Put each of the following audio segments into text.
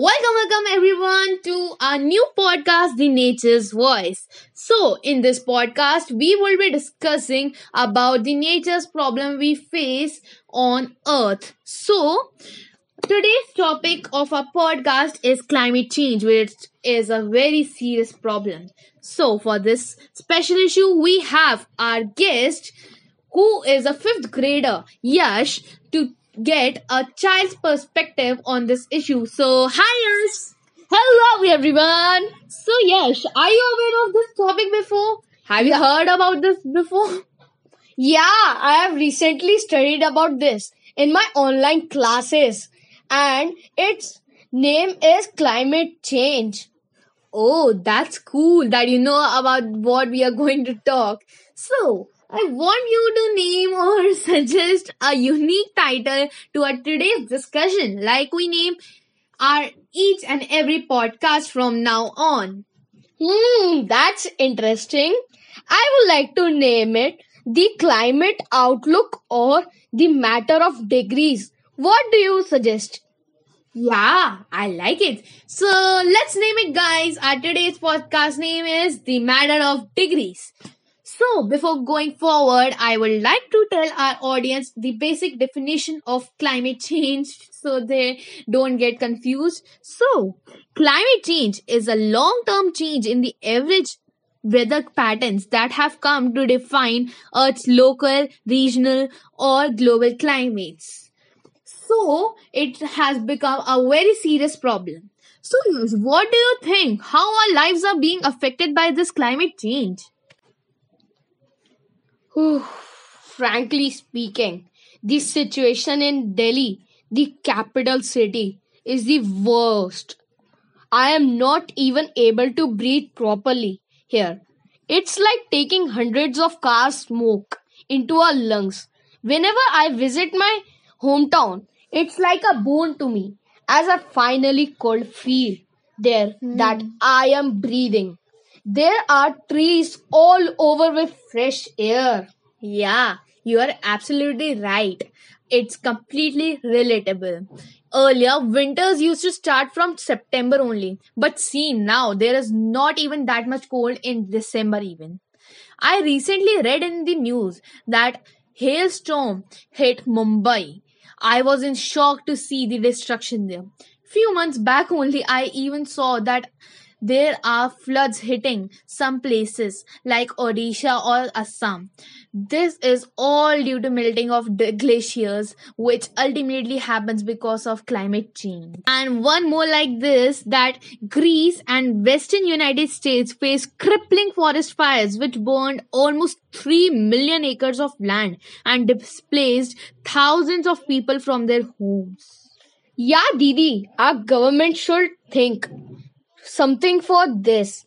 welcome, welcome everyone to our new podcast, The Nature's Voice. So, in this podcast, we will be discussing about the nature's problem we face on Earth. So, today's topic of our podcast is climate change, which is a very serious problem. So, for this special issue, we have our guest who is a fifth grader, Yash, to get a child's perspective on this issue. So, hi Yash! Hello everyone. So, Yash, are you aware of this topic before? Have you heard about this before? Yeah, I have recently studied about this in my online classes and its name is climate change. Oh, that's cool that you know about what we are going to talk. So, I want you to name or suggest a unique title to our today's discussion, like we name our each and every podcast from now on. Hmm, that's interesting. I would like to name it the climate outlook or the matter of degrees. What do you suggest? Yeah, I like it. So let's name it, guys. Our today's podcast name is The Matter of Degrees. So, before going forward, I would like to tell our audience the basic definition of climate change so they don't get confused. So, climate change is a long term change in the average weather patterns that have come to define Earth's local, regional, or global climates. So, it has become a very serious problem. So, what do you think? How our lives are being affected by this climate change? Frankly speaking, the situation in Delhi, the capital city, is the worst. I am not even able to breathe properly here. It's like taking hundreds of cars smoke into our lungs. Whenever I visit my hometown, it's like a boon to me as I finally could feel there hmm. that I am breathing. There are trees all over with fresh air. Yeah, you are absolutely right. It's completely relatable. Earlier, winters used to start from September only, but see now there is not even that much cold in December even. I recently read in the news that hailstorm hit Mumbai. I was in shock to see the destruction there. Few months back only I even saw that there are floods hitting some places like Odisha or Assam. This is all due to melting of glaciers, which ultimately happens because of climate change. And one more like this that Greece and Western United States face crippling forest fires which burned almost 3 million acres of land and displaced thousands of people from their homes. Yeah, Didi, our government should think something for this.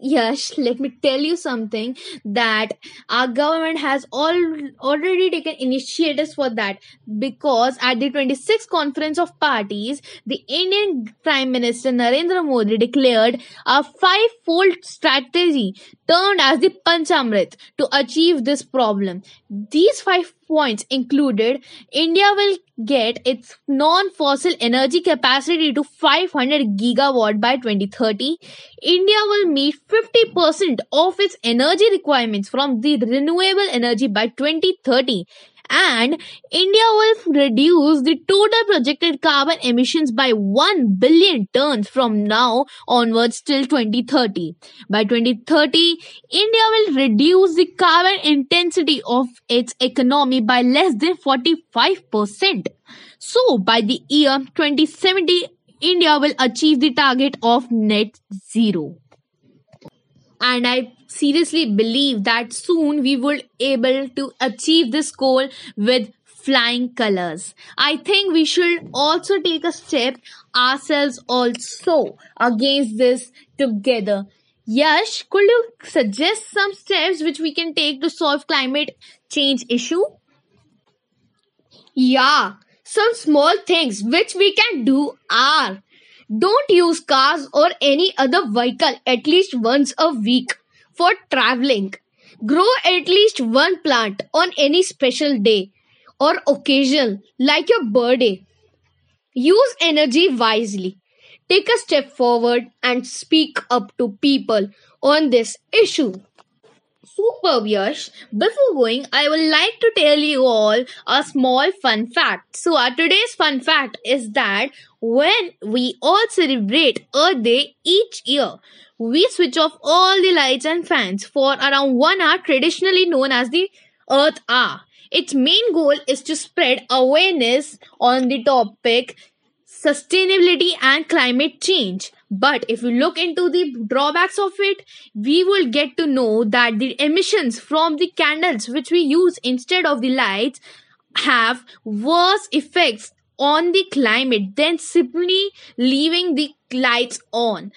Yash, let me tell you something that our government has all already taken initiatives for that because at the 26th conference of parties, the Indian Prime Minister Narendra Modi declared a five-fold strategy termed as the Panchamrit to achieve this problem. These five points included India will get its non-fossil energy capacity to 500 gigawatt by 2030. India will meet 50% of its energy requirements from the renewable energy by 2030 and India will reduce the total projected carbon emissions by 1 billion tons from now onwards till 2030. By 2030, India will reduce the carbon intensity of its economy by less than 45%. So, by the year 2070, India will achieve the target of net zero and i seriously believe that soon we will able to achieve this goal with flying colors. I think we should also take a step ourselves also against this together. Yash could you suggest some steps which we can take to solve climate change issue? Yeah, some small things which we can do are don't use cars or any other vehicle at least once a week for traveling. Grow at least one plant on any special day or occasion like your birthday. Use energy wisely. take a step forward and speak up to people on this issue. Superb, Yash. Before going, I would like to tell you all a small fun fact. So, our today's fun fact is that when we all celebrate Earth Day each year, we switch off all the lights and fans for around one hour, traditionally known as the Earth Hour. Its main goal is to spread awareness on the topic sustainability and climate change. But if you look into the drawbacks of it, we will get to know that the emissions from the candles which we use instead of the lights have worse effects on the climate than simply leaving the lights on.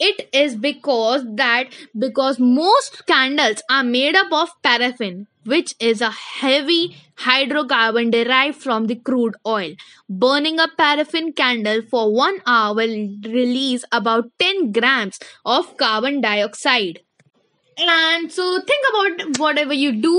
It is because that because most candles are made up of paraffin which is a heavy hydrocarbon derived from the crude oil burning a paraffin candle for 1 hour will release about 10 grams of carbon dioxide and so think about whatever you do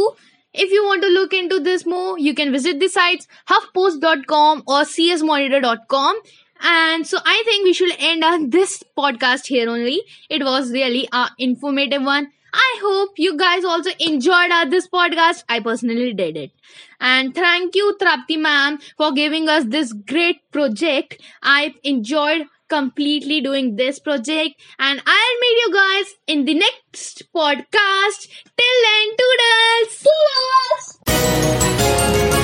if you want to look into this more, you can visit the sites huffpost.com or csmonitor.com and so I think we should end this podcast here only. It was really a informative one. I hope you guys also enjoyed this podcast. I personally did it. And thank you, Trapti ma'am, for giving us this great project. I enjoyed completely doing this project. And I'll meet you guys in the next podcast. Till then, toodles! Toodles!